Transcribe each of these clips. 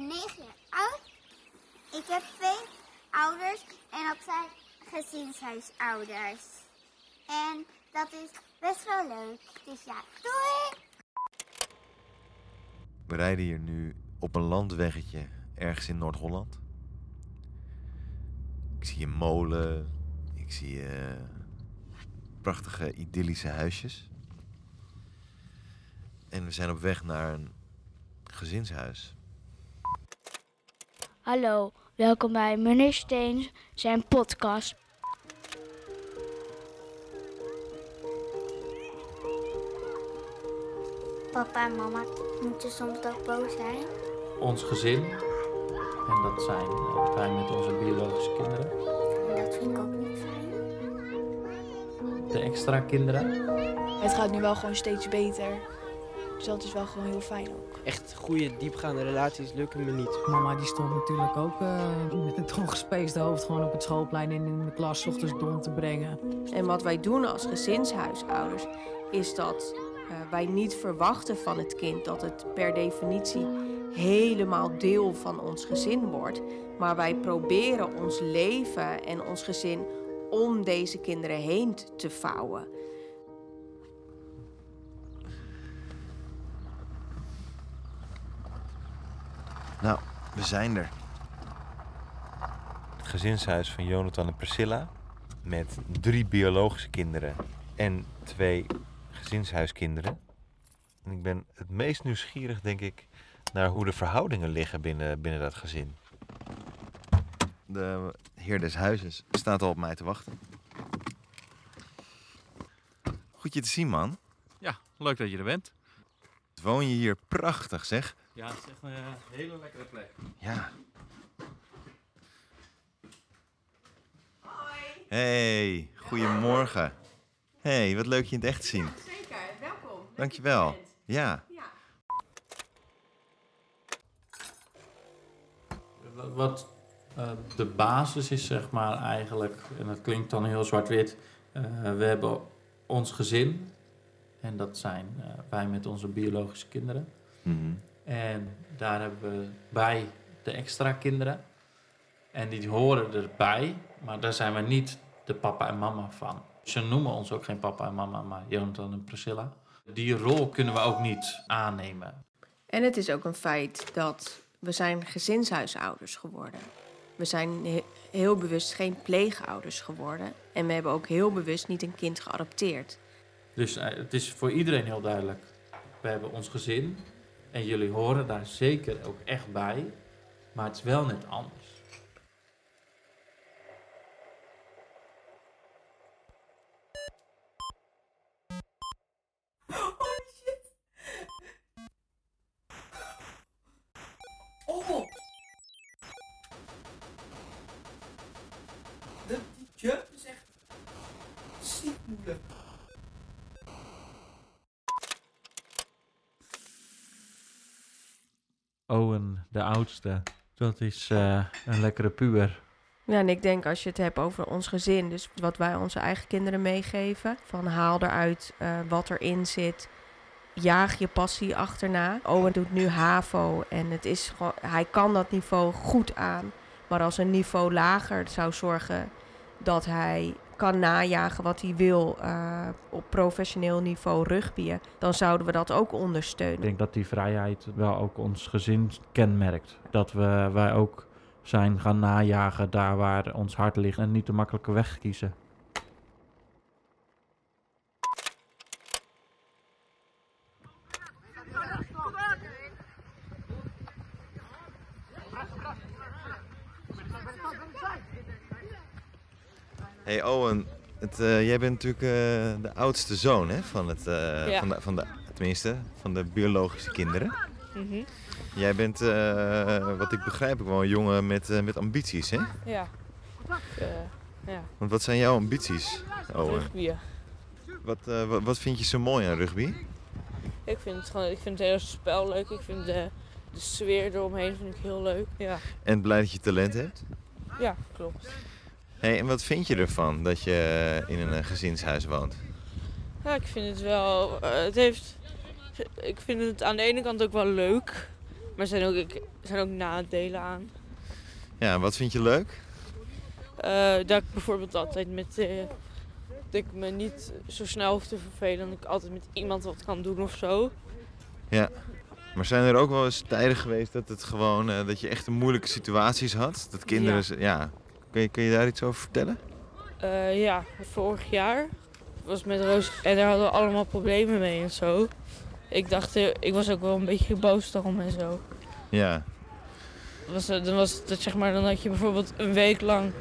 ben 9 jaar oud. Ik heb twee ouders en dat zijn gezinshuisouders. En dat is best wel leuk. Dus ja, doei! We rijden hier nu op een landweggetje ergens in Noord-Holland. Ik zie een molen. Ik zie eh, prachtige idyllische huisjes. En we zijn op weg naar een gezinshuis. Hallo, welkom bij meneer Steens zijn podcast. Papa en mama moeten soms ook boos zijn. ons gezin. En dat zijn wij met onze biologische kinderen. En dat vind ik ook niet fijn. De extra kinderen. Het gaat nu wel gewoon steeds beter. Dus dat is wel gewoon heel fijn ook. Echt goede, diepgaande relaties lukken me niet. Mama die stond natuurlijk ook eh, met een ongespeesde hoofd gewoon op het schoolplein en in de klas 's ochtends dom te brengen. En wat wij doen als gezinshuisouders is dat eh, wij niet verwachten van het kind dat het per definitie helemaal deel van ons gezin wordt. Maar wij proberen ons leven en ons gezin om deze kinderen heen te vouwen. Nou, we zijn er. Het gezinshuis van Jonathan en Priscilla. Met drie biologische kinderen en twee gezinshuiskinderen. En ik ben het meest nieuwsgierig, denk ik, naar hoe de verhoudingen liggen binnen, binnen dat gezin. De heer des huizes staat al op mij te wachten. Goed je te zien, man. Ja, leuk dat je er bent. Woon je hier prachtig, zeg. Ja, het is echt een eh, hele lekkere plek. Ja. Hey, goedemorgen. Hey, wat leuk je in het echt te zien. Zeker, welkom. Dankjewel. Ja. Wat- Wat eh, de basis is, zeg maar eigenlijk, en dat klinkt dan heel zwart-wit. eh, we hebben ons gezin. En dat zijn eh, wij met onze biologische kinderen. Mhm. En daar hebben we bij de extra kinderen. En die horen erbij, maar daar zijn we niet de papa en mama van. Ze noemen ons ook geen papa en mama, maar Jonathan en Priscilla. Die rol kunnen we ook niet aannemen. En het is ook een feit dat we zijn gezinshuisouders geworden. We zijn he- heel bewust geen pleegouders geworden. En we hebben ook heel bewust niet een kind geadopteerd. Dus eh, het is voor iedereen heel duidelijk. We hebben ons gezin en jullie horen daar zeker ook echt bij. Maar het is wel net anders. Dat is eh, een lekkere puber. Ja, en ik denk als je het hebt over ons gezin, dus wat wij onze eigen kinderen meegeven, van haal eruit eh, wat erin zit, jaag je passie achterna. Owen doet nu HAVO en het is gewoon, hij kan dat niveau goed aan. Maar als een niveau lager zou zorgen dat hij kan najagen wat hij wil eh, op professioneel niveau rugbyen, dan zouden we dat ook Ik ondersteunen. denk dat die vrijheid wel ook ons gezin kenmerkt. Dat we, wij ook zijn gaan najagen daar waar ons hart ligt en niet de makkelijke weg kiezen. Hey Owen, het, eh, jij bent natuurlijk eh, de oudste zoon hè, van, het, eh, Ja. van, de, van de, tenminste, van de biologische kinderen. Mhm. Jij bent, wat ik begrijp, ook wel een jongen met, met ambities, hè? Ja. Ik, ja, Want wat zijn jouw ambities, Owen? rugbyen. Wat, wat, wat vind je zo mooi aan rugby? Ik vind het gewoon, ik vind het hele spel leuk. Ik vind de, de sfeer eromheen vind ik heel leuk. Ja, En blij dat je talent hebt? ja klopt. Hey, en wat vind je ervan dat je in een eh, gezinshuis woont? Ja, ik vind het wel. eh, het heeft. Ik vind het aan de ene kant ook wel leuk. Maar er zijn ook, ik- zijn ook nadelen aan. Ja, wat vind je leuk? Eh, dat ik bijvoorbeeld altijd met... dat ik me niet zo snel hoef te vervelen. Dat ik altijd met iemand wat kan doen of zo. Maar zijn er ook wel eens tijden geweest dat het gewoon dat je echt een moeilijke situaties had? Dat kinderen, Ja. ja. Kun, je, kun je daar iets over vertellen? Eh, ja, vorig jaar was met Roos en daar hadden we allemaal problemen mee en zo. Ik dacht, eh, ik was ook wel een beetje boos daarom en zo. Ja. Was, eh, dan, was het, zeg maar, dan had je bijvoorbeeld een week lang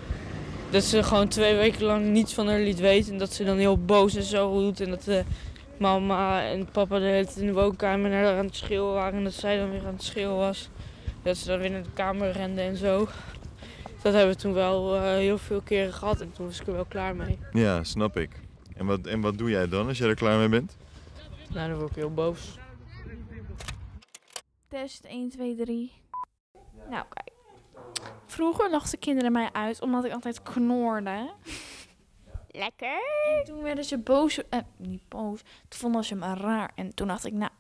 dat ze gewoon twee weken lang niets van haar liet weten. En dat ze dan heel boos en zo doet. En dat de mama en papa de hele tijd in de woonkamer naar haar aan het schreeuwen waren. En dat zij dan weer aan het schreeuwen was. Dat ze dan weer naar de kamer rende en zo. Dat hebben we toen wel eh, heel veel keren gehad. En toen was ik er wel klaar mee. Ja, snap ik. En wat, en wat doe jij dan als jij er klaar mee bent? Nou, dan word ik heel boos. Test 1, 2, 3. Nou, kijk. Vroeger lachten kinderen mij uit omdat ik altijd knorde. Lekker. En toen werden ze boos. Eh, niet boos. Toen vonden ze me raar. En toen dacht ik, nou,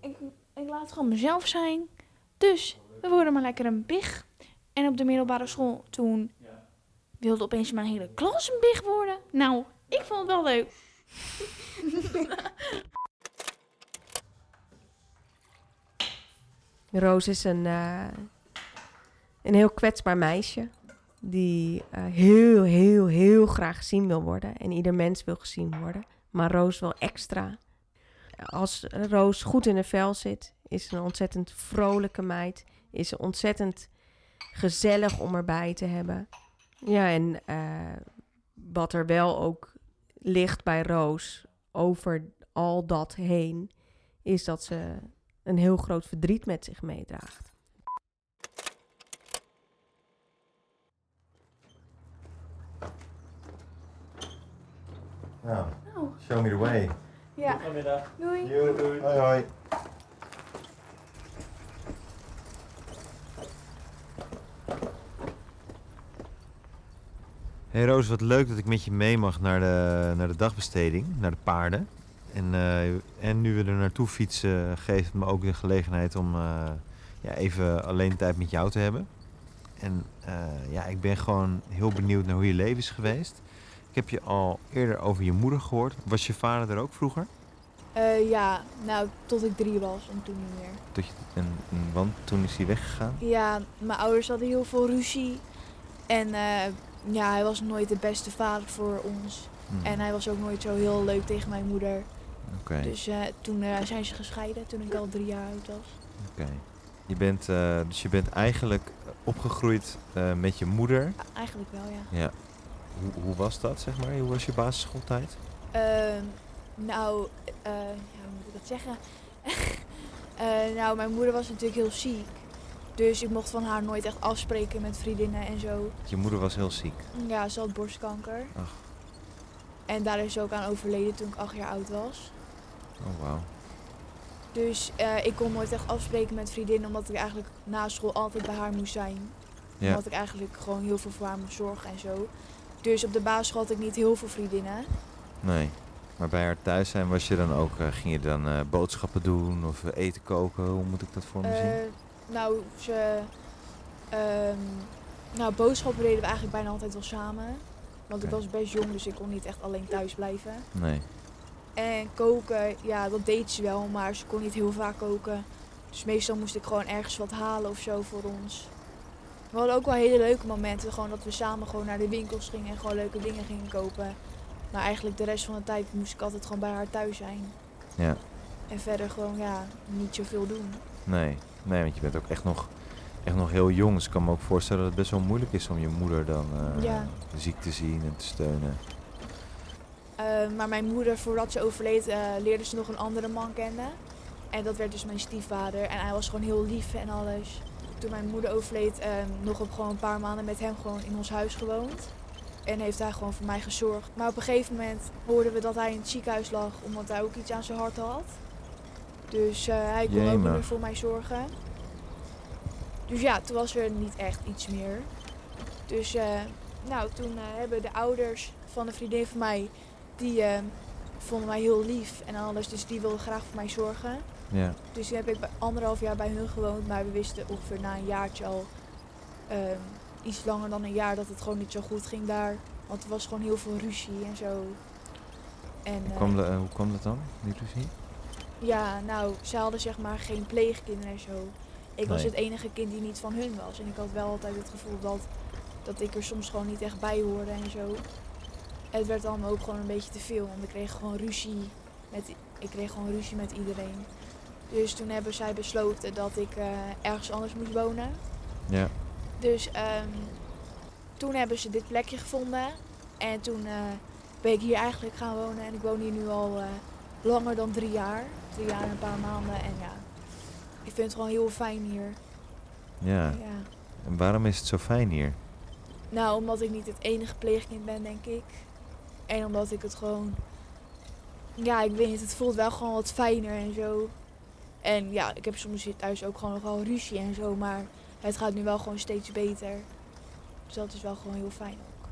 ik, ik laat gewoon mezelf zijn. Dus we worden maar lekker een big. En op de middelbare school toen wilde opeens mijn hele klas een big worden. Nou, ik vond het wel leuk. Roos is een, eh, een heel kwetsbaar meisje. Die eh, heel, heel, heel graag gezien wil worden. En ieder mens wil gezien worden. Maar Roos wil extra. Als Roos goed in haar vel zit, is ze een ontzettend vrolijke meid. Is ze ontzettend gezellig om erbij te hebben. Ja, en eh, wat er wel ook ligt bij Roos over al dat heen, is dat ze een heel groot verdriet met zich meedraagt. Nou, Nou, show me the way. ja. Goedemiddag. Doei. Hoi hoi. Hey Roos, wat leuk dat ik met je mee mag naar de, naar de dagbesteding, naar de paarden. En, eh, en nu we er naartoe fietsen, geeft het me ook de gelegenheid om eh, ja, even alleen tijd met jou te hebben. En eh, ja, ik ben gewoon heel benieuwd naar hoe je leven is geweest. Ik heb je al eerder over je moeder gehoord. Was je vader er ook vroeger? Ja, nou, tot ik drie was en toen niet meer. Dat je, en, en, want toen is hij weggegaan? Ja, mijn ouders hadden heel veel ruzie. En ja, hij was nooit de beste vader voor ons. Hmm, En hij was ook nooit zo heel leuk tegen mijn moeder. Dus eh, toen eh, zijn ze gescheiden, toen ik al drie jaar oud was. oké. Je bent, eh, dus je bent eigenlijk opgegroeid met je moeder. Eigenlijk wel, ja. Ja. Hoe, hoe was dat, zeg maar? Hoe was je basisschooltijd? Ehm, nou, ja, hoe moet ik dat zeggen? Nou, mijn moeder was natuurlijk heel ziek. Dus ik mocht van haar nooit echt afspreken met vriendinnen en zo. Je moeder was heel ziek. Ja, ze had borstkanker. Ach. En daar is ze ook aan overleden toen ik acht jaar oud was. Oh, wauw. Dus eh, ik kon nooit echt afspreken met vriendinnen, omdat ik eigenlijk na school altijd bij haar moest zijn. Ja. Omdat ik eigenlijk gewoon heel veel voor haar moest zorgen en zo. Dus op de basisschool had ik niet heel veel vriendinnen. Nee. Maar bij haar thuis zijn was je dan ook, eh, ging je dan eh, boodschappen doen of eten koken? Hoe moet ik dat voor me zien? Nou, ze, ehm, nou, boodschappen deden we eigenlijk bijna altijd wel samen. Want ik was best jong, dus ik kon niet echt alleen thuis blijven. Nee. En koken, ja, dat deed ze wel, maar ze kon niet heel vaak koken. Dus meestal moest ik gewoon ergens wat halen of zo voor ons. We hadden ook wel hele leuke momenten, gewoon dat we samen gewoon naar de winkels gingen en gewoon leuke dingen gingen kopen. Maar eigenlijk de rest van de tijd moest ik altijd gewoon bij haar thuis zijn. Ja. En verder gewoon, ja, niet zoveel doen. Nee. Nee, want je bent ook echt nog, echt nog heel jong. Dus ik kan me ook voorstellen dat het best wel moeilijk is om je moeder dan eh, Ja. ziek te zien en te steunen. Eh, maar mijn moeder, voordat ze overleed, eh, leerde ze nog een andere man kennen. En dat werd dus mijn stiefvader. En hij was gewoon heel lief en alles. Toen mijn moeder overleed, nog op gewoon een paar maanden met hem gewoon in ons huis gewoond. En heeft hij gewoon voor mij gezorgd. Maar op een gegeven moment hoorden we dat hij in het ziekenhuis lag, omdat hij ook iets aan zijn hart had. Dus eh, hij kon ook niet meer voor mij zorgen. Dus ja, toen was er niet echt iets meer. Dus eh, nou, toen eh, hebben de ouders van een vriendin van mij, die eh, vonden mij heel lief en alles. Dus die wilden graag voor mij zorgen. Ja. Dus toen heb ik anderhalf jaar bij hun gewoond. Maar we wisten ongeveer na een jaartje al, ehm, iets langer dan een jaar, dat het gewoon niet zo goed ging daar. Want er was gewoon heel veel ruzie en zo. En, Hoe kwam, de, hoe kwam dat dan, die ruzie? Ja, nou, ze hadden zeg maar geen pleegkinderen en zo. Ik was het enige kind die niet van hun was. En ik had wel altijd het gevoel dat, dat ik er soms gewoon niet echt bij hoorde en zo. Het werd allemaal ook gewoon een beetje te veel. Want ik kreeg gewoon ruzie met, ik kreeg gewoon ruzie met iedereen. Dus toen hebben zij besloten dat ik eh, ergens anders moest wonen. Ja. Dus ehm, toen hebben ze dit plekje gevonden. En toen eh, ben ik hier eigenlijk gaan wonen. En ik woon hier nu al eh, langer dan drie jaar. Drie jaar en een paar maanden. En ja, ik vind het gewoon heel fijn hier. Ja. Ja. En waarom is het zo fijn hier? Nou, omdat ik niet het enige pleegkind ben, denk ik. En omdat ik het gewoon... Ja, ik weet niet, het voelt wel gewoon wat fijner en zo. En ja, ik heb soms hier thuis ook gewoon nog wel ruzie en zo. Maar het gaat nu wel gewoon steeds beter. Dus dat is wel gewoon heel fijn ook.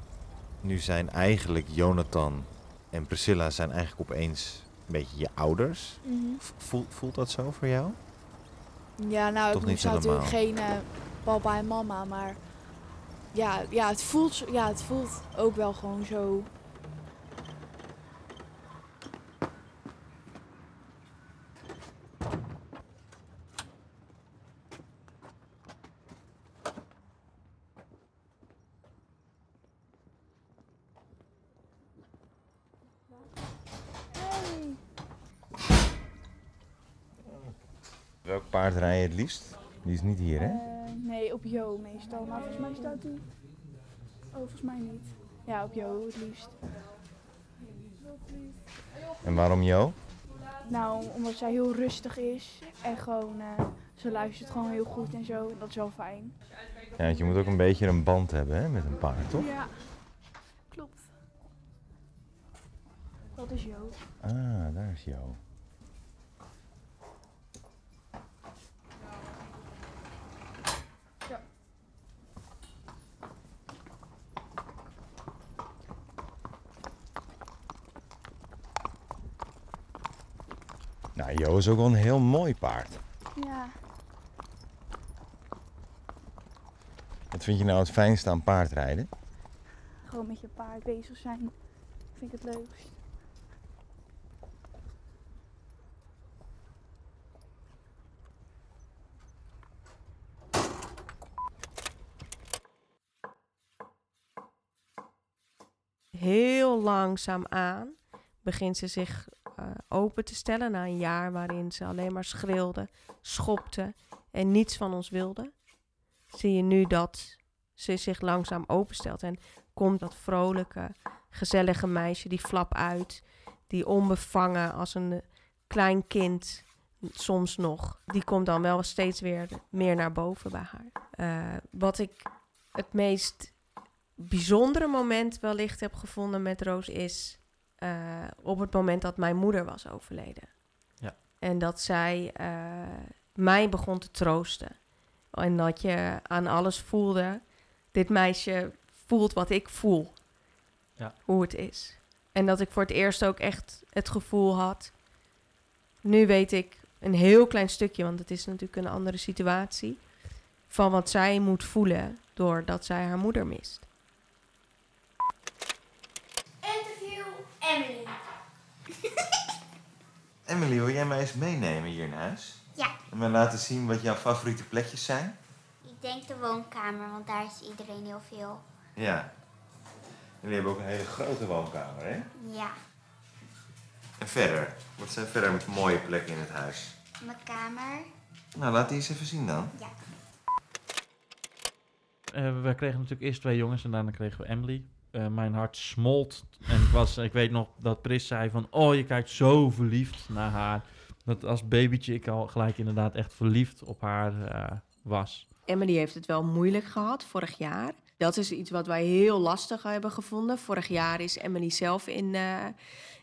Nu zijn eigenlijk Jonathan en Priscilla zijn eigenlijk opeens een beetje je ouders. Mhm. Voelt, voelt dat zo voor jou? Ja, nou, Toch ik niet natuurlijk geen eh, papa en mama, maar ja, ja, het voelt, ja, het voelt ook wel gewoon zo. Welk paard rij je het liefst? Die is niet hier, hè? Eh, nee, op Jo meestal. Maar volgens mij staat die. Oh, volgens mij niet. Ja, op Jo het liefst. En waarom Jo? Nou, omdat zij heel rustig is. En gewoon, eh, ze luistert gewoon heel goed en zo. Dat is wel fijn. Ja, want je moet ook een beetje een band hebben hè, met een paard, toch? Ja, klopt. Dat is Jo. Ah, daar is Jo. Jo is ook wel een heel mooi paard. Ja. Wat vind je nou het fijnste aan paardrijden? Gewoon met je paard bezig zijn. Vind ik het leukst. Heel langzaam aan begint ze zich open te stellen na een jaar waarin ze alleen maar schreeuwde, schopte en niets van ons wilde. Zie je nu dat ze zich langzaam openstelt en komt dat vrolijke, gezellige meisje, die flap uit, die onbevangen als een klein kind soms nog, die komt dan wel steeds weer meer naar boven bij haar. Eh, wat ik het meest bijzondere moment wellicht heb gevonden met Roos is eh, op het moment dat mijn moeder was overleden. Ja. En dat zij eh, mij begon te troosten. En dat je aan alles voelde, dit meisje voelt wat ik voel. Ja. Hoe het is. En dat ik voor het eerst ook echt het gevoel had. Nu weet ik een heel klein stukje, want het is natuurlijk een andere situatie. Van wat zij moet voelen doordat zij haar moeder mist. Emily. Emily, wil jij mij eens meenemen hier naar huis? Ja. En mij laten zien wat jouw favoriete plekjes zijn? Ik denk de woonkamer, want daar is iedereen heel veel. Ja. Jullie hebben ook een hele grote woonkamer, hè? Ja, En verder? Wat zijn verder met mooie plekken in het huis? mijn kamer. Nou, laat die eens even zien dan. Ja. Eh, we kregen natuurlijk eerst twee jongens en daarna kregen we Emily. Eh, mijn hart smolt. En ik, was, ik weet nog dat Pris zei van... Oh, je kijkt zo verliefd naar haar. Dat als babytje ik al gelijk inderdaad echt verliefd op haar eh, was. Emily heeft het wel moeilijk gehad vorig jaar. Dat is iets wat wij heel lastig hebben gevonden. Vorig jaar is Emily zelf in, eh,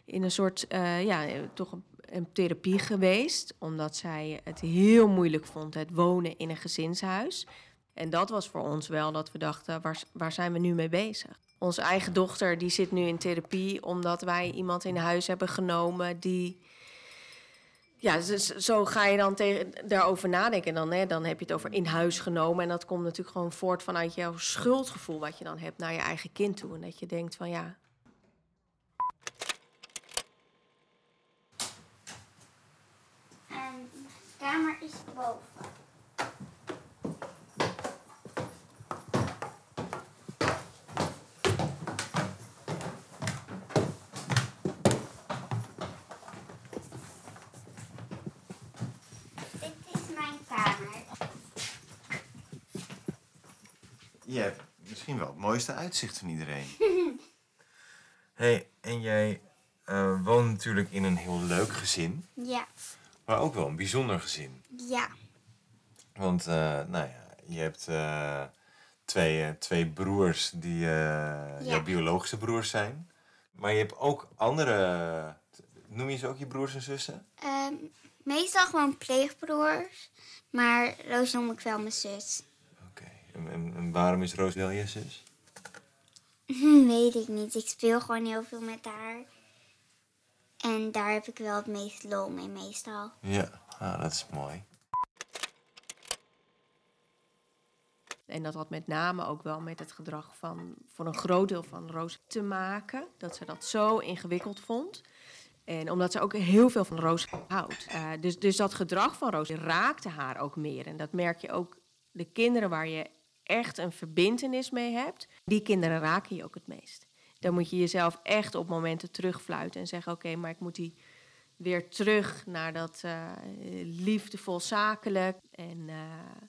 in een soort, ja, toch een therapie geweest. Omdat zij het heel moeilijk vond, het wonen in een gezinshuis. En dat was voor ons wel dat we dachten, waar, waar zijn we nu mee bezig? Onze eigen dochter die zit nu in therapie omdat wij iemand in huis hebben genomen die. Ja, zo ga je dan tegen, daarover nadenken. Dan, hè, dan heb je het over in huis genomen. En dat komt natuurlijk gewoon voort vanuit jouw schuldgevoel wat je dan hebt naar je eigen kind toe. En dat je denkt van ja, kamer is boven. Dit is mijn kamer. Je hebt misschien wel het mooiste uitzicht van iedereen. hey, en jij eh, woont natuurlijk in een heel leuk gezin, Ja, maar ook wel een bijzonder gezin. ja, Want, eh, nou ja, je hebt eh, twee, eh, twee broers die eh, jouw biologische broers zijn. Maar je hebt ook andere, noem je ze ook je broers en zussen? Ehm, meestal gewoon pleegbroers, maar Roos noem ik wel mijn zus. En, en, en waarom is Roos wel je zus? Weet ik niet. Ik speel gewoon heel veel met haar. En daar heb ik wel het meest lol mee meestal. Ja, ah, dat is mooi. En dat had met name ook wel met het gedrag van voor een groot deel van Roos te maken. Dat ze dat zo ingewikkeld vond. En omdat ze ook heel veel van Roos houdt. Eh, dus, dus dat gedrag van Roos raakte haar ook meer. En dat merk je ook de kinderen waar je echt een verbintenis mee hebt. Die kinderen raken je ook het meest. Dan moet je jezelf echt op momenten terugfluiten en zeggen: Oké, maar ik moet die weer terug naar dat eh, liefdevol zakelijk. En, eh,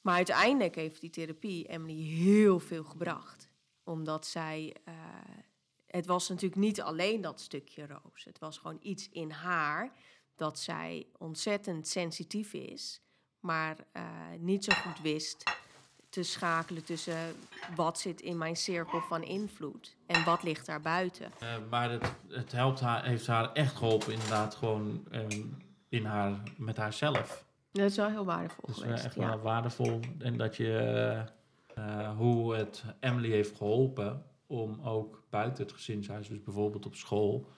maar uiteindelijk heeft die therapie Emily heel veel gebracht. Omdat zij. eh, het was natuurlijk niet alleen dat stukje roos. Het was gewoon iets in haar dat zij ontzettend sensitief is, maar niet zo goed wist te schakelen tussen wat zit in mijn cirkel van invloed en wat ligt daar buiten. Eh, maar het, het helpt haar, heeft haar echt geholpen, inderdaad, gewoon ehm, in haar, met haarzelf. Dat is wel heel waardevol Dat is geweest. echt ja. wel waardevol. En dat je eh, eh, hoe het Emily heeft geholpen om ook buiten het gezinshuis, dus bijvoorbeeld op school,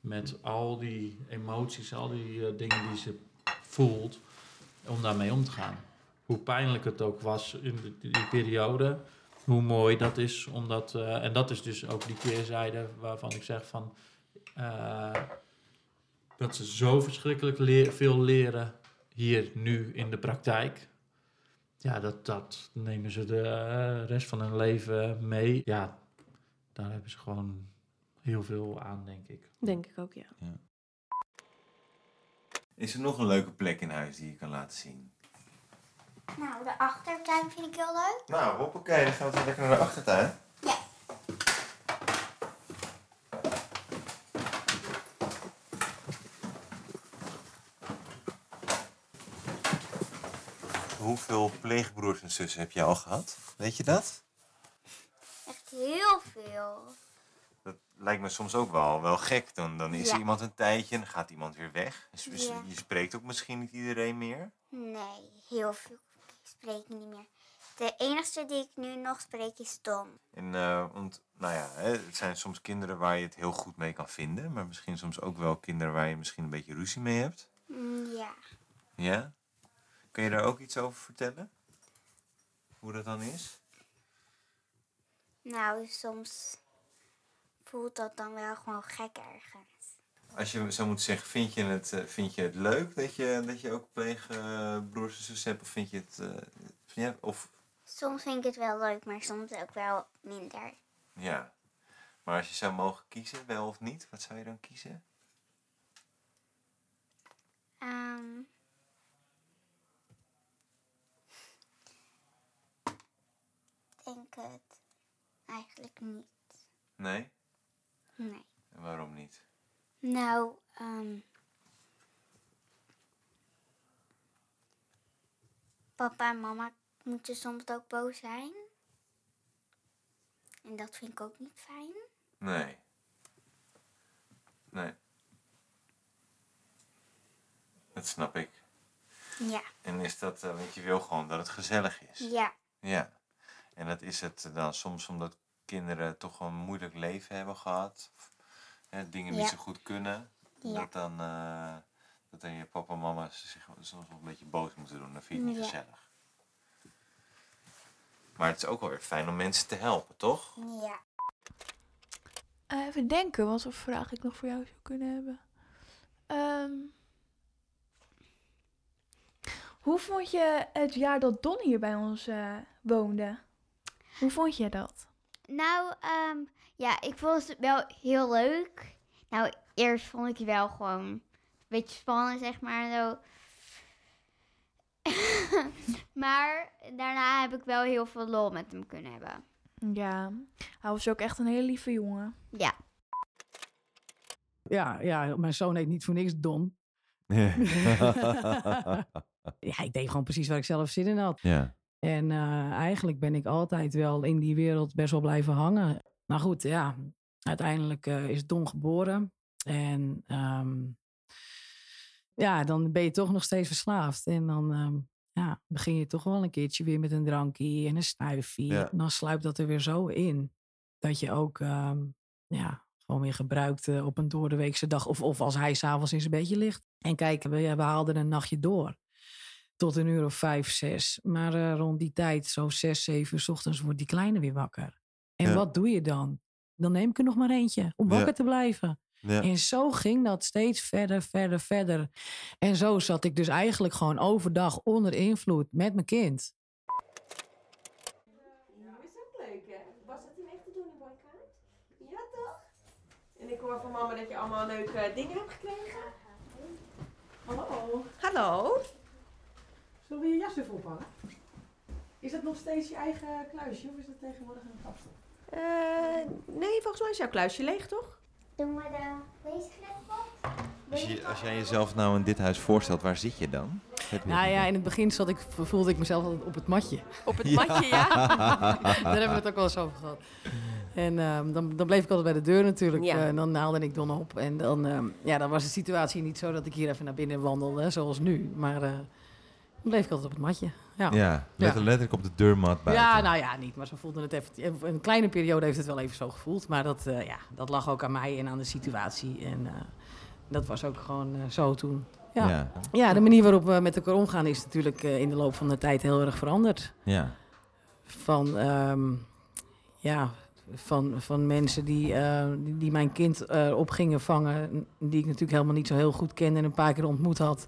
met al die emoties, al die dingen die ze voelt, om daarmee om te gaan. Hoe pijnlijk het ook was in die, die periode, hoe mooi dat is. Omdat, eh, en dat is dus ook die keerzijde waarvan ik zeg van. eh, dat ze zo verschrikkelijk leer- veel leren hier nu in de praktijk. Ja, dat, dat nemen ze de eh, rest van hun leven mee. Ja, daar hebben ze gewoon heel veel aan, denk ik. Denk ik ook, ja. Is er nog een leuke plek in huis die je kan laten zien? Nou, de achtertuin vind ik heel leuk. Nou, hoppakee, dan gaan we lekker naar de achtertuin. Ja. Hoeveel pleegbroers en zussen heb je al gehad? Weet je dat? Echt heel veel. Dat lijkt me soms ook wel, wel gek. Dan, dan is Ja. er iemand een tijdje en dan gaat iemand weer weg. Dus dus Ja. je spreekt ook misschien niet iedereen meer. Nee, heel veel spreek ik niet meer. De enige die ik nu nog spreek is Tom. En, eh, want, nou ja, het zijn soms kinderen waar je het heel goed mee kan vinden. Maar misschien soms ook wel kinderen waar je misschien een beetje ruzie mee hebt. Mm, Ja. Ja? Kun je daar ook iets over vertellen? Hoe dat dan is? Nou, soms voelt dat dan wel gewoon gek ergens. Als je zo moet zeggen, vind je het, eh, vind je het leuk dat je, dat je ook pleegbroers en zussen hebt? Of vind je het... eh, vind je, of, Soms vind ik het wel leuk, maar soms ook wel minder. ja. Maar als je zou mogen kiezen, wel of niet, wat zou je dan kiezen? Ehm ik denk het eigenlijk niet. Nee? Nee. En waarom niet? Nou, ehm papa en mama moeten soms ook boos zijn. En dat vind ik ook niet fijn. Nee. Nee. Dat snap ik. Ja. En is dat, eh, want je wil gewoon dat het gezellig is. Ja. Ja. En dat is het dan soms omdat kinderen toch een moeilijk leven hebben gehad. Of, hè, dingen niet Ja. zo goed kunnen. Ja. Dat, dan, eh, dat dan je papa en mama zich soms wel een beetje boos moeten doen. Dat vind je niet Ja. gezellig. Maar het is ook wel weer fijn om mensen te helpen, toch? Ja. Eh, even denken, wat voor vraag ik nog voor jou zou kunnen hebben. Ehm, hoe vond je het jaar dat Don hier bij ons eh, woonde? Hoe vond je dat? Nou, ehm, ja, ik vond het wel heel leuk. Nou, eerst vond ik het wel gewoon een beetje spannend, zeg maar. Zo. maar daarna heb ik wel heel veel lol met hem kunnen hebben. Ja, hij was ook echt een hele lieve jongen. Ja. Ja, ja, mijn zoon heet niet voor niks Don. Ja. ja, ik deed gewoon precies waar ik zelf zin in had. Ja. En eh, eigenlijk ben ik altijd wel in die wereld best wel blijven hangen. Maar goed, ja, uiteindelijk eh, is Don geboren. En ehm, ja, dan ben je toch nog steeds verslaafd. En dan ehm, ja, begin je toch wel een keertje weer met een drankje en een snuifje. Ja. En dan sluipt dat er weer zo in. Dat je ook ehm, ja, gewoon weer gebruikt eh, op een doordeweekse dag. Of, of als hij s'avonds in zijn bedje ligt. En kijk, we, we haalden een nachtje door tot een uur of vijf, zes. Maar eh, rond die tijd, zo zes, zeven uur 's ochtends, wordt die kleine weer wakker. En Ja. wat doe je dan? Dan neem ik er nog maar eentje om wakker Ja. te blijven. Ja. En zo ging dat steeds verder, verder, verder. En zo zat ik dus eigenlijk gewoon overdag onder invloed met mijn kind. is ook leuk, hè? Was dat in echt te doen in Boykaart? Ja, toch? En ik hoor van mama dat je allemaal leuke dingen hebt gekregen. Hallo. Hallo. Zullen we je jas even ophangen? Is dat nog steeds je eigen kluisje of is dat tegenwoordig een kapsel? Eh, nee, volgens mij is jouw kluisje leeg, toch? Doen we de weesknipot? Als, je, als jij jezelf nou in dit huis voorstelt, waar zit je dan? Nou ja, in het begin zat ik, voelde ik mezelf altijd op het matje. Op het Ja. matje, ja? Daar hebben we het ook wel eens over gehad. En ehm, dan, dan bleef ik altijd bij de deur natuurlijk. Ja. Eh, en dan haalde ik Don op. En dan, ehm, ja, dan was de situatie niet zo dat ik hier even naar binnen wandelde, zoals nu. Maar eh, dan bleef ik altijd op het matje. Ja, Ja, letter- letterlijk op de deurmat buiten. Ja, nou ja, niet. Maar ze voelden het even. Een kleine periode heeft het wel even zo gevoeld. Maar dat, eh, ja, dat lag ook aan mij en aan de situatie. En eh, dat was ook gewoon eh, zo toen. Ja. Ja. Ja. de manier waarop we met elkaar omgaan is natuurlijk in de loop van de tijd heel erg veranderd. Ja. Van, ehm, ja, van, van mensen die, die, die mijn kind eh, op gingen vangen, die ik natuurlijk helemaal niet zo heel goed kende en een paar keer ontmoet had.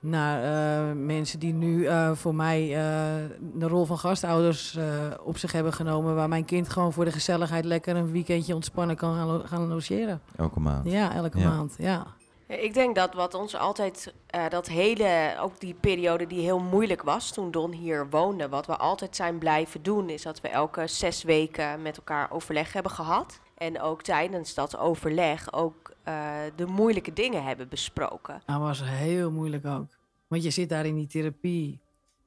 Naar eh, mensen die nu eh, voor mij eh, de rol van gastouders eh, op zich hebben genomen. Waar mijn kind gewoon voor de gezelligheid lekker een weekendje ontspannen kan gaan, lo- gaan logeren. Elke maand. Ja, elke Ja. maand. Ja. Ik denk dat wat ons altijd, eh, dat hele, ook die periode die heel moeilijk was toen Don hier woonde, wat we altijd zijn blijven doen, is dat we elke zes weken met elkaar overleg hebben gehad. En ook tijdens dat overleg ook eh, de moeilijke dingen hebben besproken. Dat was heel moeilijk ook. Want je zit daar in die therapie.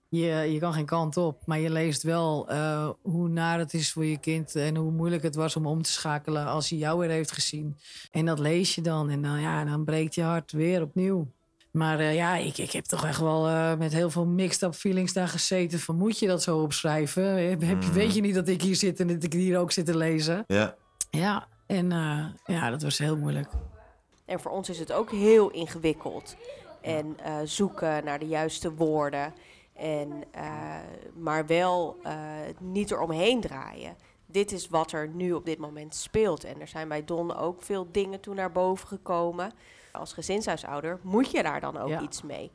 Je, je kan geen kant op, maar je leest wel eh, hoe naar het is voor je kind en hoe moeilijk het was om om te schakelen als hij jou weer heeft gezien. En dat lees je dan en dan, ja, dan breekt je hart weer opnieuw. Maar eh, ja, ik, ik heb toch echt wel eh, met heel veel mixed up feelings daar gezeten. Van moet je dat zo opschrijven? Heb, heb je, Mm. weet je niet dat ik hier zit en dat ik hier ook zit te lezen? Ja. Ja, en eh, ja, dat was heel moeilijk. En voor ons is het ook heel ingewikkeld. En eh, zoeken naar de juiste woorden. En, eh, maar wel niet eromheen draaien. Dit is wat er nu op dit moment speelt. En er zijn bij Don ook veel dingen toen naar boven gekomen. Als gezinshuisouder moet je daar dan ook Ja. iets mee.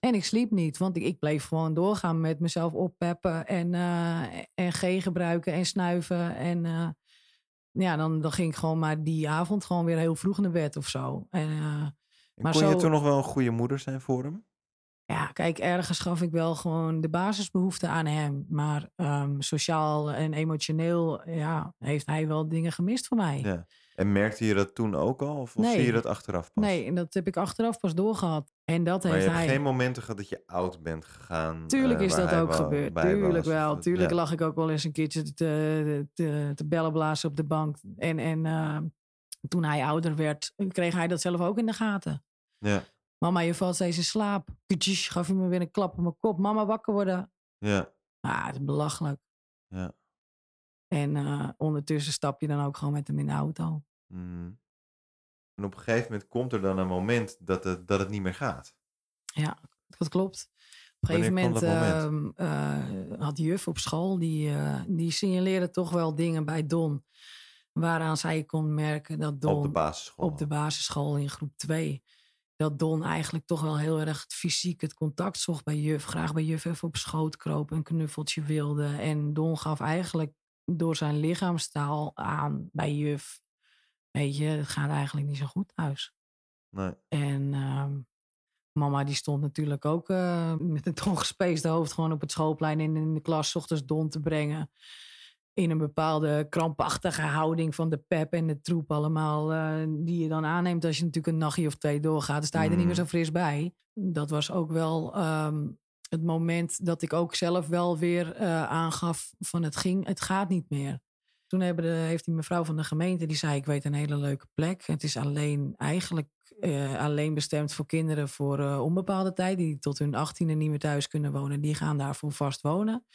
En ik sliep niet, want ik, ik bleef gewoon doorgaan met mezelf oppeppen en, eh, en G gebruiken en snuiven. En eh, ja, dan, dan ging ik gewoon maar die avond gewoon weer heel vroeg naar bed of zo. En, eh, maar kon zo, je toen nog wel een goede moeder zijn voor hem? Ja, kijk, ergens gaf ik wel gewoon de basisbehoeften aan hem. Maar ehm, sociaal en emotioneel ja, heeft hij wel dingen gemist van mij. Ja. En merkte je dat toen ook al? Of, Nee. zie je dat achteraf pas? Nee, en dat heb ik achteraf pas doorgehad. En dat Maar je heeft hebt hij... geen momenten gehad dat je oud bent gegaan. Tuurlijk eh, is dat ook wel gebeurd. Tuurlijk was, wel. Tuurlijk ja. lag ik ook wel eens een keertje te, te, te, te bellen blazen op de bank. En, en eh, toen hij ouder werd, kreeg hij dat zelf ook in de gaten. Ja, Mama, je valt steeds in slaap. Kutjes, gaf hij me weer een klap op mijn kop. Mama, wakker worden. ja. Ah, het is belachelijk. Ja. En eh, ondertussen stap je dan ook gewoon met hem in de auto. Mhm. En op een gegeven moment komt er dan een moment dat het, dat het niet meer gaat. Ja, dat klopt. Op een gegeven moment, ehm, eh, had juf op school, die, eh, die signaleerde toch wel dingen bij Don. Waaraan zij kon merken dat Don Op de basisschool. op de basisschool in groep 2. Dat Don eigenlijk toch wel heel erg fysiek het contact zocht bij juf. Graag bij juf even op schoot kroop, een knuffeltje wilde. En Don gaf eigenlijk door zijn lichaamstaal aan bij juf. Weet je, het gaat eigenlijk niet zo goed thuis. Nee. En ehm, mama die stond natuurlijk ook eh, met een ongespeesde hoofd gewoon op het schoolplein en in de klas 's ochtends Don te brengen. In een bepaalde krampachtige houding van de pep en de troep allemaal. eh, die je dan aanneemt als je natuurlijk een nachtje of twee doorgaat. Dan sta je er niet meer zo Mm. fris bij. Dat was ook wel ehm, het moment dat ik ook zelf wel weer eh, aangaf van het ging, het gaat niet meer. Toen de, heeft die mevrouw van de gemeente, die zei ik weet een hele leuke plek. Het is alleen eigenlijk eh, alleen bestemd voor kinderen voor eh, onbepaalde tijd. Die tot hun achttiende niet meer thuis kunnen wonen. Die gaan daarvoor vast wonen.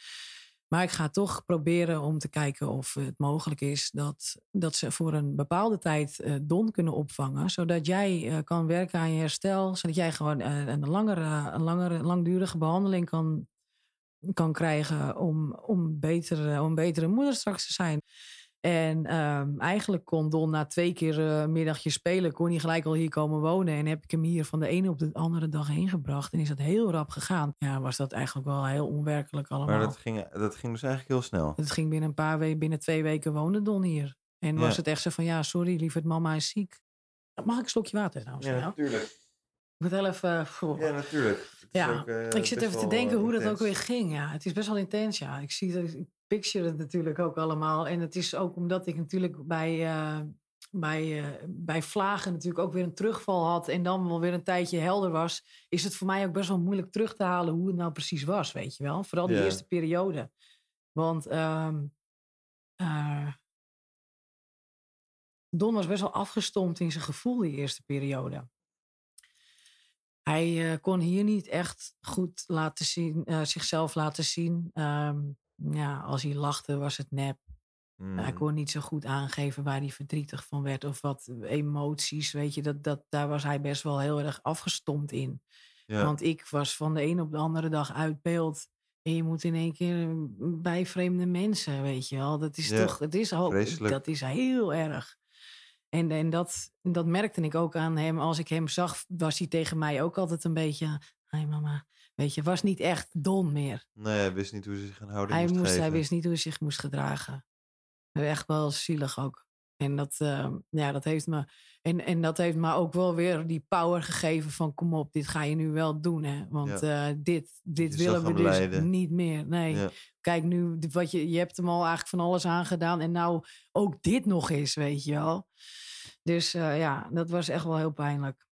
Maar ik ga toch proberen om te kijken of het mogelijk is dat, dat ze voor een bepaalde tijd eh, Don kunnen opvangen. Zodat jij kan werken aan je herstel. Zodat jij gewoon een, langere, een langere, langdurige behandeling kan, kan krijgen om, om, beter, eh, om betere moeder straks te zijn. En ehm, eigenlijk kon Don na twee keer eh middagje spelen, kon hij gelijk al hier komen wonen. En heb ik hem hier van de ene op de andere dag heen gebracht. En is dat heel rap gegaan. Ja, was dat eigenlijk wel heel onwerkelijk allemaal. Maar dat ging, dat ging dus eigenlijk heel snel. Het ging binnen een paar weken, binnen twee weken woonde Don hier. En Ja. was het echt zo van, ja, sorry lieverd, mama is ziek. Mag ik een slokje water trouwens? Ja, natuurlijk. Ik moet wel even... phew. Ja, natuurlijk. Het is Ja, ook, eh, ik zit even te denken eh, hoe dat ook weer ging. Ja, het is best wel intens, ja. Ik zie dat, ik picture het natuurlijk ook allemaal. En het is ook omdat ik natuurlijk bij, eh, bij, bij vlagen natuurlijk ook weer een terugval had. En dan wel weer een tijdje helder was. Is het voor mij ook best wel moeilijk terug te halen hoe het nou precies was, weet je wel. Vooral die Ja. eerste periode. Want ehm, eh, Don was best wel afgestompt in zijn gevoel die eerste periode. Hij eh, kon hier niet echt goed laten zien, eh, zichzelf laten zien. Ehm, ja, als hij lachte was het nep. Hij Mhm. kon niet zo goed aangeven waar hij verdrietig van werd of wat emoties, weet je. Dat, dat, daar was hij best wel heel erg afgestompt in. Ja. Want ik was van de een op de andere dag uit beeld. En je moet in één keer bij vreemde mensen, weet je wel. Dat is Ja, toch, het is ook, dat is heel erg. En, en dat, dat merkte ik ook aan hem. Als ik hem zag, was hij tegen mij ook altijd een beetje... Hé mama, weet je, was niet echt Don meer. Nee, hij wist niet hoe ze zich een houding Hij, moest, moest, hij wist niet hoe hij zich moest gedragen. Echt wel zielig ook. En dat, eh, ja, dat heeft me. En, en dat heeft me ook wel weer die power gegeven van kom op, dit ga je nu wel doen. Hè? Want eh, dit, dit Je willen we dus niet meer. Nee. Ja. Kijk nu, wat je, je hebt hem al eigenlijk van alles aangedaan. En nou ook dit nog eens, weet je wel. Dus eh, ja, dat was echt wel heel pijnlijk.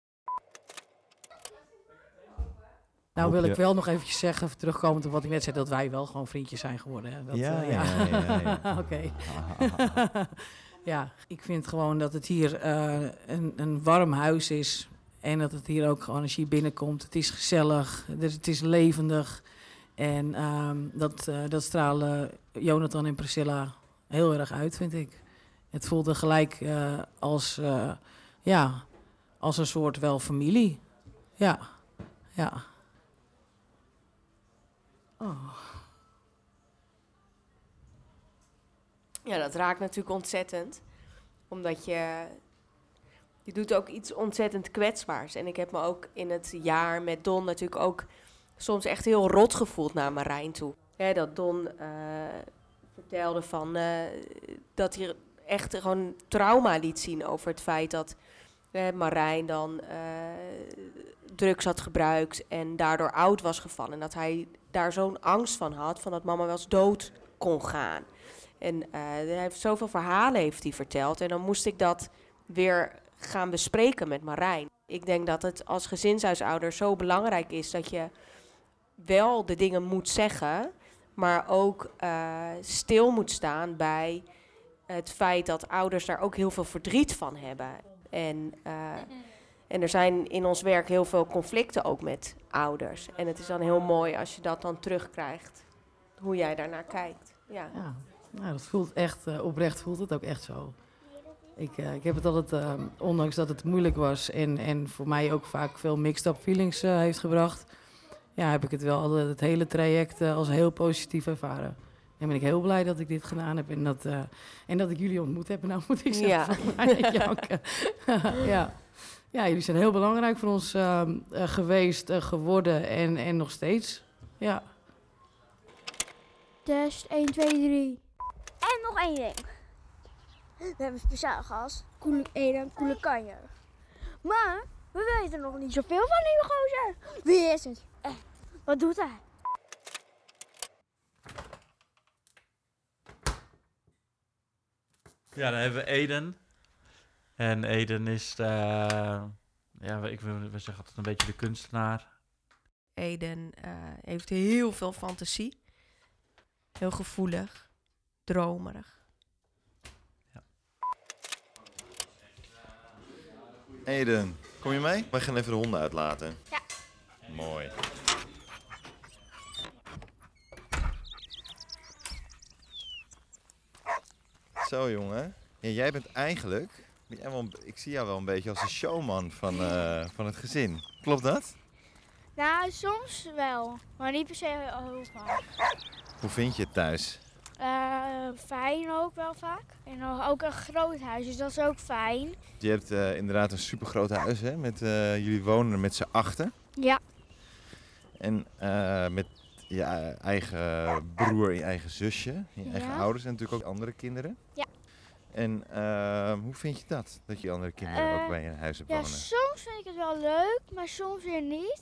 Nou wil ik wel nog eventjes zeggen, terugkomend op wat ik net zei, dat wij wel gewoon vriendjes zijn geworden. Hè? Dat, Ja, eh, ja, ja, ja, ja. Oké. ja, ik vind gewoon dat het hier eh, een, een warm huis is. En dat het hier ook gewoon, als je hier binnenkomt, het is gezellig, dus het is levendig. En ehm, dat, dat stralen Jonathan en Priscilla heel erg uit, vind ik. Het voelde gelijk eh, als, eh, ja, als een soort wel familie. Ja, ja. Oh. Ja, dat raakt natuurlijk ontzettend. Omdat je... Je doet ook iets ontzettend kwetsbaars. En ik heb me ook in het jaar met Don natuurlijk ook soms echt heel rot gevoeld naar Marijn toe. Hè, dat Don eh, vertelde van dat hij echt gewoon trauma liet zien over het feit dat eh, Marijn dan eh, drugs had gebruikt en daardoor oud was gevallen. En dat hij daar zo'n angst van had, van dat mama wel eens dood kon gaan. En eh, hij heeft zoveel verhalen heeft hij verteld. En dan moest ik dat weer gaan bespreken met Marijn. Ik denk dat het als gezinshuisouder zo belangrijk is dat je wel de dingen moet zeggen, maar ook eh, stil moet staan bij het feit dat ouders daar ook heel veel verdriet van hebben. En, eh, en er zijn in ons werk heel veel conflicten ook met ouders. En het is dan heel mooi als je dat dan terugkrijgt hoe jij daarnaar kijkt. Ja. Ja, nou, dat voelt echt, eh, oprecht voelt het ook echt zo. Ik, eh, ik heb het altijd, ondanks dat het moeilijk was en, en voor mij ook vaak veel mixed-up feelings heeft gebracht, ja, heb ik het wel altijd het hele traject als heel positief ervaren. En ben ik heel blij dat ik dit gedaan heb en dat, eh, en dat ik jullie ontmoet heb. Nou moet ik Ja. zeggen, janken. ja. ja, jullie zijn heel belangrijk voor ons ehm, eh, geweest, eh, geworden en, en nog steeds. Ja. Test 1, 2, 3. En nog één ding. We hebben een speciaal gast. Koele Eden, Koele Kanjer. Maar we weten nog niet zoveel van die gozer. Wie is het? Echt? Wat doet hij? Ja, dan hebben we Eden. En Eden is, de, ja, ik wil, we zeggen altijd een beetje de kunstenaar. Eden eh, heeft heel veel fantasie. Heel gevoelig, dromerig. Eden, kom je mee? Wij gaan even de honden uitlaten. Ja. Mooi. Zo jongen. Ja, jij bent eigenlijk, jij wel ik zie jou wel een beetje als de showman van, eh, van het gezin. Klopt dat? Nou, soms wel, maar niet per se heel vaak. Hoe vind je het thuis? Eh, fijn ook wel vaak. En ook een groot huis, dus dat is ook fijn. Je hebt eh, inderdaad een supergroot huis, hè? Met, jullie wonen er met z'n achten. Ja. En met je eigen broer en je eigen zusje. Je eigen Ja. ouders en natuurlijk ook andere kinderen. Ja. En eh, hoe vind je dat? Dat je andere kinderen ook Eh, bij je in huis hebt Ja, wonen? soms vind ik het wel leuk, maar soms weer niet.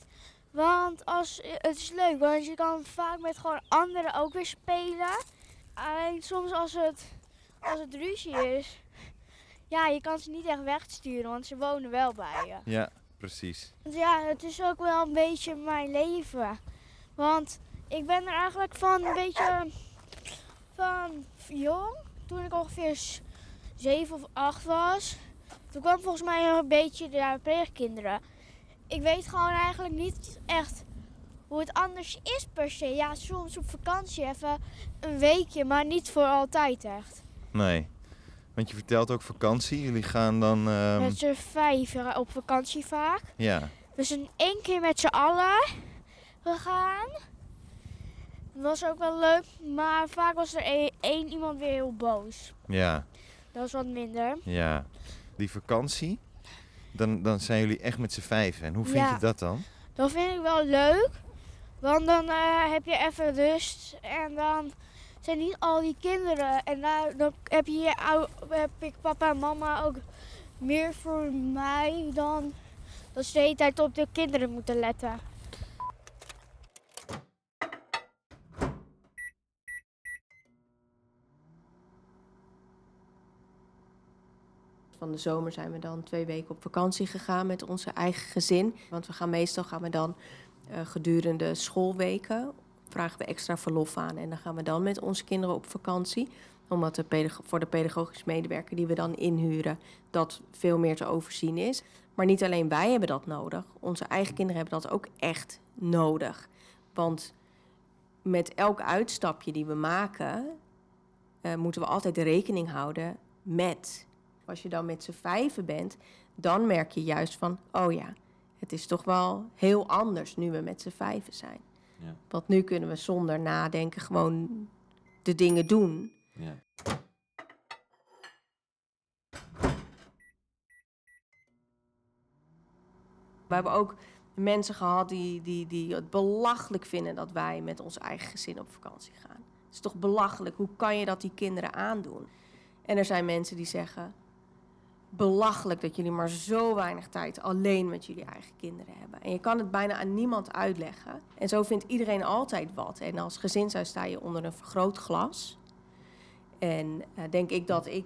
Want als, het is leuk, want je kan vaak met gewoon anderen ook weer spelen. Alleen soms als het, als het ruzie is, ja, je kan ze niet echt wegsturen, want ze wonen wel bij je. Ja, precies. Ja, het is ook wel een beetje mijn leven. Want ik ben er eigenlijk van een beetje van jong, toen ik ongeveer s- zeven of acht was. Toen kwam volgens mij een beetje de pleegkinderen. Ik weet gewoon eigenlijk niet echt hoe het anders is per se. Ja, soms op vakantie even een weekje, maar niet voor altijd echt. Nee. Want je vertelt ook vakantie. Jullie gaan dan... ehm, Met z'n vijf op vakantie vaak. Ja. We zijn één keer met z'n allen gegaan. Dat was ook wel leuk, maar vaak was er één, één iemand weer heel boos. Ja. Dat was wat minder. Ja. Die vakantie, dan, dan zijn jullie echt met z'n vijven. En hoe vind Ja. je dat dan? Dat vind ik wel leuk, want dan eh, heb je even rust en dan zijn niet al die kinderen. En daar, dan heb, je, heb ik papa en mama ook meer voor mij dan dat ze de hele tijd op de kinderen moeten letten. Van de zomer zijn we dan twee weken op vakantie gegaan met onze eigen gezin. Want we gaan meestal gaan we dan eh, gedurende schoolweken vragen we extra verlof aan. En dan gaan we dan met onze kinderen op vakantie. Omdat de voor de pedagogisch medewerker die we dan inhuren, dat veel meer te overzien is. Maar niet alleen wij hebben dat nodig. Onze eigen kinderen hebben dat ook echt nodig. Want met elk uitstapje die we maken, eh, moeten we altijd rekening houden met. Als je dan met z'n vijven bent, dan merk je juist van, oh ja, het is toch wel heel anders nu we met z'n vijven zijn. Ja. Want nu kunnen we zonder nadenken gewoon de dingen doen. Ja. We hebben ook mensen gehad die, die, die het belachelijk vinden dat wij met ons eigen gezin op vakantie gaan. Het is toch belachelijk? Hoe kan je dat die kinderen aandoen? En er zijn mensen die zeggen: belachelijk dat jullie maar zo weinig tijd alleen met jullie eigen kinderen hebben. En je kan het bijna aan niemand uitleggen. En zo vindt iedereen altijd wat. En als gezinshuis sta je onder een vergrootglas. En eh, denk ik dat ik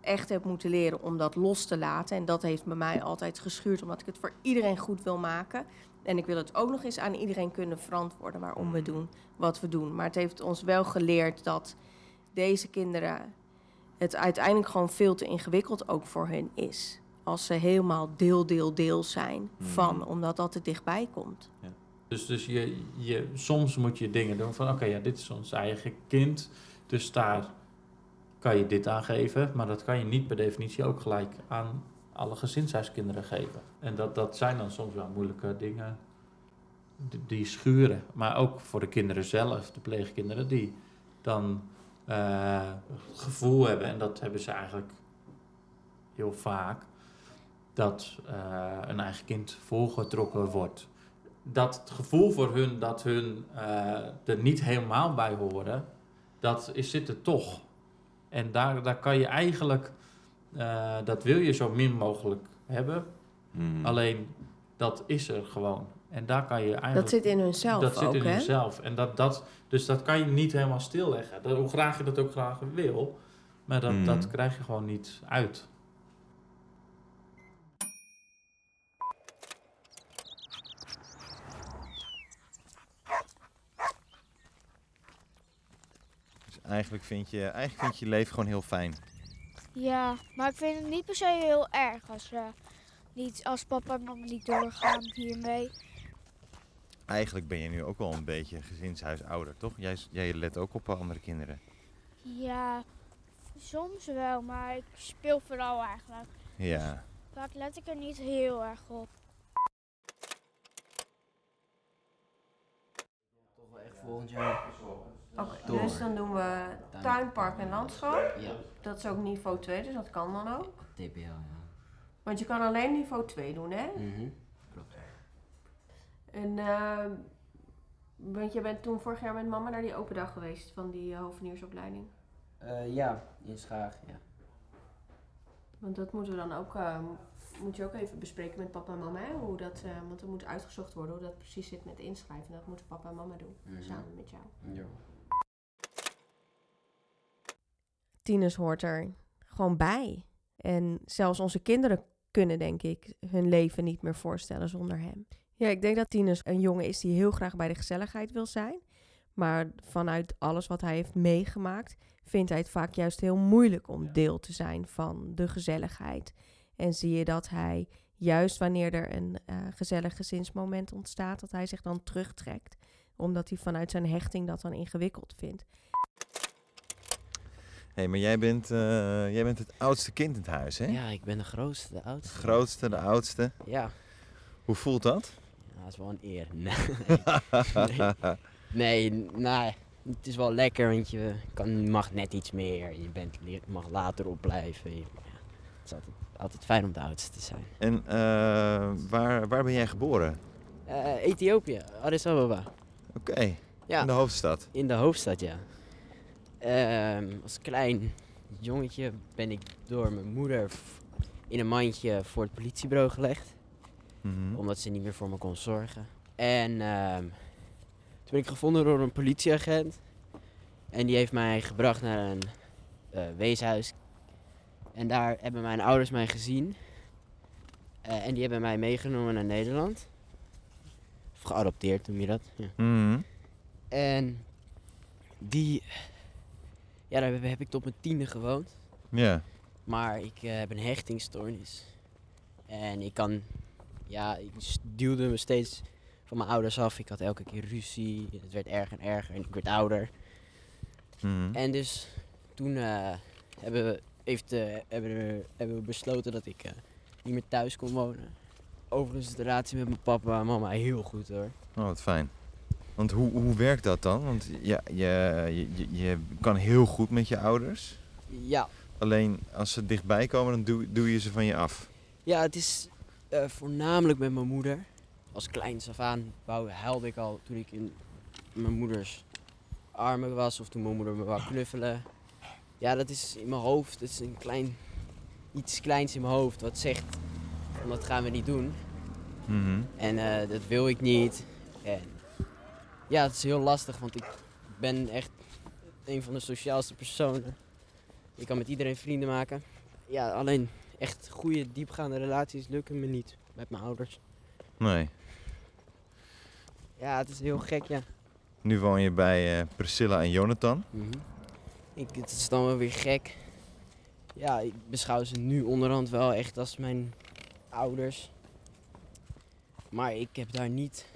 echt heb moeten leren om dat los te laten. En dat heeft bij mij altijd geschuurd, omdat ik het voor iedereen goed wil maken. En ik wil het ook nog eens aan iedereen kunnen verantwoorden waarom we doen wat we doen. Maar het heeft ons wel geleerd dat deze kinderen het uiteindelijk gewoon veel te ingewikkeld ook voor hun is. Als ze helemaal deel, deel, deel zijn van, Mhm. omdat dat er dichtbij komt. Ja. Dus, dus je, je, soms moet je dingen doen van oké, ja, dit is ons eigen kind. Dus daar kan je dit aan geven. Maar dat kan je niet per definitie ook gelijk aan alle gezinshuiskinderen geven. En dat, dat zijn dan soms wel moeilijke dingen die, die schuren. Maar ook voor de kinderen zelf, de pleegkinderen, die dan eh, gevoel hebben, en dat hebben ze eigenlijk heel vaak, dat eh, een eigen kind voorgetrokken wordt. Dat het gevoel voor hun dat hun eh, er niet helemaal bij horen, dat is, zit er toch. En daar, daar kan je eigenlijk, dat wil je zo min mogelijk hebben. Mhm. Alleen dat is er gewoon. En daar kan je eigenlijk. Dat zit in hunzelf Dat zit ook, in hè? hunzelf. En dat, dat, dus dat kan je niet helemaal stilleggen. Dat, hoe graag je dat ook graag wil. Maar dat, Mhm. dat krijg je gewoon niet uit. Dus eigenlijk vind, je, eigenlijk vind je je leven gewoon heel fijn. Ja, maar ik vind het niet per se heel erg als, eh, niet, als papa en mama niet doorgaan hiermee. Eigenlijk ben je nu ook wel een beetje gezinshuisouder, toch? Jij, jij let ook op andere kinderen. Ja, soms wel, maar ik speel vooral eigenlijk. Ja. Vaak let ik er niet heel erg op. Toch wel echt volgend jaar. Oké, dus dan doen we tuinpark en landschap. Ja. Dat is ook niveau 2, dus dat kan dan ook. TPL, ja. Want je kan alleen niveau 2 doen, hè? Mhm. En, ehm, want je bent toen vorig jaar met mama naar die open dag geweest van die uh, hoveniersopleiding. Eh, ja, in Schaag, ja. Want dat moeten we dan ook, eh, moet je ook even bespreken met papa en mama, hè? Hoe dat, eh, want er moet uitgezocht worden hoe dat precies zit met inschrijven. Dat moeten papa en mama doen, Mhm. samen met jou. Ja. Tinus hoort er gewoon bij. En zelfs onze kinderen kunnen, denk ik, hun leven niet meer voorstellen zonder hem. Ja, ik denk dat Tinus een jongen is die heel graag bij de gezelligheid wil zijn. Maar vanuit alles wat hij heeft meegemaakt, vindt hij het vaak juist heel moeilijk om deel te zijn van de gezelligheid. En zie je dat hij, juist wanneer er een eh, gezellig gezinsmoment ontstaat, dat hij zich dan terugtrekt. Omdat hij vanuit zijn hechting dat dan ingewikkeld vindt. Hé, hey, maar jij bent, eh, jij bent het oudste kind in het huis, hè? Ja, ik ben de grootste, de De oudste. grootste, de oudste. Ja. Hoe voelt dat? Dat is wel een eer. Nee, nee, het is wel lekker, want je kan, mag net iets meer. Je bent, mag later opblijven. Je- ja, het is altijd, altijd fijn om de oudste te zijn. En eh, waar, waar ben jij geboren? Eh, Ethiopië, Addis Ababa. Oké, Ja. in de hoofdstad. In de hoofdstad, ja. Ehm, als klein jongetje ben ik door mijn moeder in een mandje voor het politiebureau gelegd. Mhm. Omdat ze niet meer voor me kon zorgen. En ehm, toen ben ik gevonden door een politieagent. En die heeft mij gebracht naar een eh, weeshuis. En daar hebben mijn ouders mij gezien. Eh, en die hebben mij meegenomen naar Nederland. Of geadopteerd noem je dat. Ja. Mhm. En die, ja, daar heb- ik tot mijn tiende gewoond. Ja. Maar ik eh, heb een hechtingstoornis. En ik kan, ja, ik duwde me steeds van mijn ouders af. Ik had elke keer ruzie. Het werd erger en erger en ik werd ouder. Mhm. En dus toen eh, hebben, we, heeft, eh, hebben, we, hebben we besloten dat ik eh, niet meer thuis kon wonen. Overigens is de relatie met mijn papa en mama heel goed hoor. Oh, wat fijn. Want hoe, hoe werkt dat dan? Want ja, je, je, je, je kan heel goed met je ouders. Ja, Alleen als ze dichtbij komen, dan doe, doe je ze van je af. Ja, het is eh, voornamelijk met mijn moeder. Als kleins af aan huilde ik al toen ik in mijn moeders armen was of toen mijn moeder me wou knuffelen. Ja, dat is in mijn hoofd. Dat is een klein, iets kleins in mijn hoofd wat zegt, van, dat gaan we niet doen. Mhm. En eh, dat wil ik niet. En ja, het is heel lastig, want ik ben echt een van de sociaalste personen. Ik kan met iedereen vrienden maken. Ja, alleen echt goede, diepgaande relaties lukken me niet met mijn ouders. Nee. Ja, het is heel gek, ja. Nu woon je bij eh, Priscilla en Jonathan. Mhm. ik, het is dan wel weer gek. Ja, ik beschouw ze nu onderhand wel echt als mijn ouders. Maar ik heb daar niet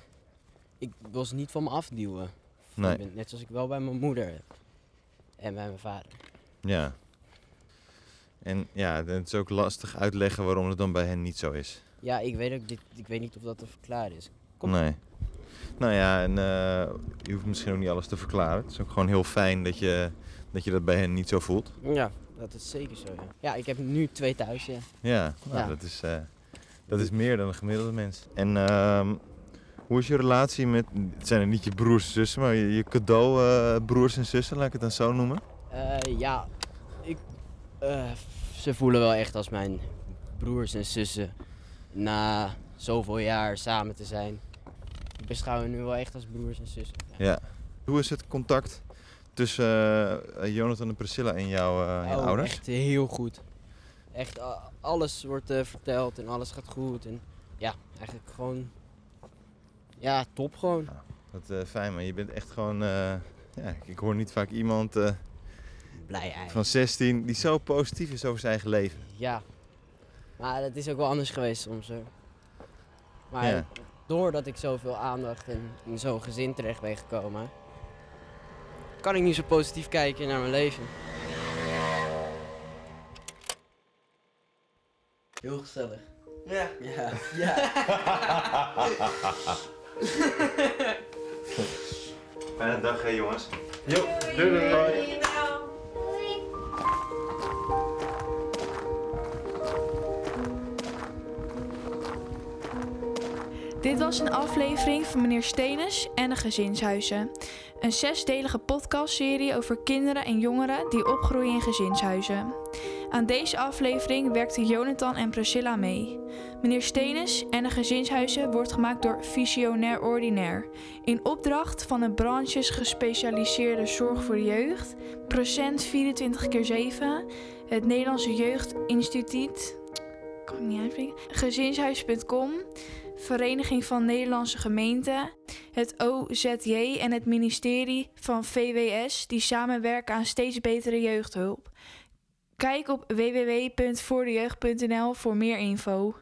ik wil ze niet van me afduwen. Nee. Net zoals ik wel bij mijn moeder heb. En bij mijn vader. Ja. En ja, het is ook lastig uitleggen waarom het dan bij hen niet zo is. Ja, ik weet, ook dit, ik weet niet of dat te verklaren is. Kom. Nee. Nou ja, en eh, je hoeft misschien ook niet alles te verklaren. Het is ook gewoon heel fijn dat je dat, je dat bij hen niet zo voelt. Ja, dat is zeker zo. Ja, ja ik heb nu twee thuis. Ja. Ja, nou, Ja. Dat, is, eh, dat is meer dan een gemiddelde mens. En ehm, hoe is je relatie met, het zijn er niet je broers en zussen, maar je, je cadeau eh, broers en zussen, laat ik het dan zo noemen? Ja, ik, eh, ze voelen wel echt als mijn broers en zussen. Na zoveel jaar samen te zijn. Ik beschouw hen nu wel echt als broers en zussen. Ja. Hoe is het contact tussen eh, Jonathan en Priscilla en jouw eh, je Oh, ouders? Echt heel goed. Echt, alles wordt eh, verteld en alles gaat goed. En ja, eigenlijk gewoon. Ja, top gewoon. Wat eh, fijn, maar je bent echt gewoon. eh, ja, ik hoor niet vaak iemand eh, Blij eigenlijk. van 16 die zo positief is over zijn eigen leven. Ja. Maar het is ook wel anders geweest soms hoor. Maar Ja. doordat ik zoveel aandacht en in zo'n gezin terecht ben gekomen, kan ik nu zo positief kijken naar mijn leven. Heel gezellig. Ja. Ja. ja. Fijne dag, hè, jongens. Jo, doei doei. Dit was een aflevering van meneer Stenes en de gezinshuizen. Een zesdelige podcastserie over kinderen en jongeren die opgroeien in gezinshuizen. Aan deze aflevering werkten Jonathan en Priscilla mee. Meneer Stenes en de gezinshuizen wordt gemaakt door Visionair Ordinair. In opdracht van de branches gespecialiseerde zorg voor jeugd, Procent 24 keer 7 het Nederlandse Jeugdinstituut, kan ik niet gezinshuis.com, Vereniging van Nederlandse Gemeenten, het OZJ en het ministerie van VWS die samenwerken aan steeds betere jeugdhulp. Kijk op www.voordejeugd.nl voor meer info.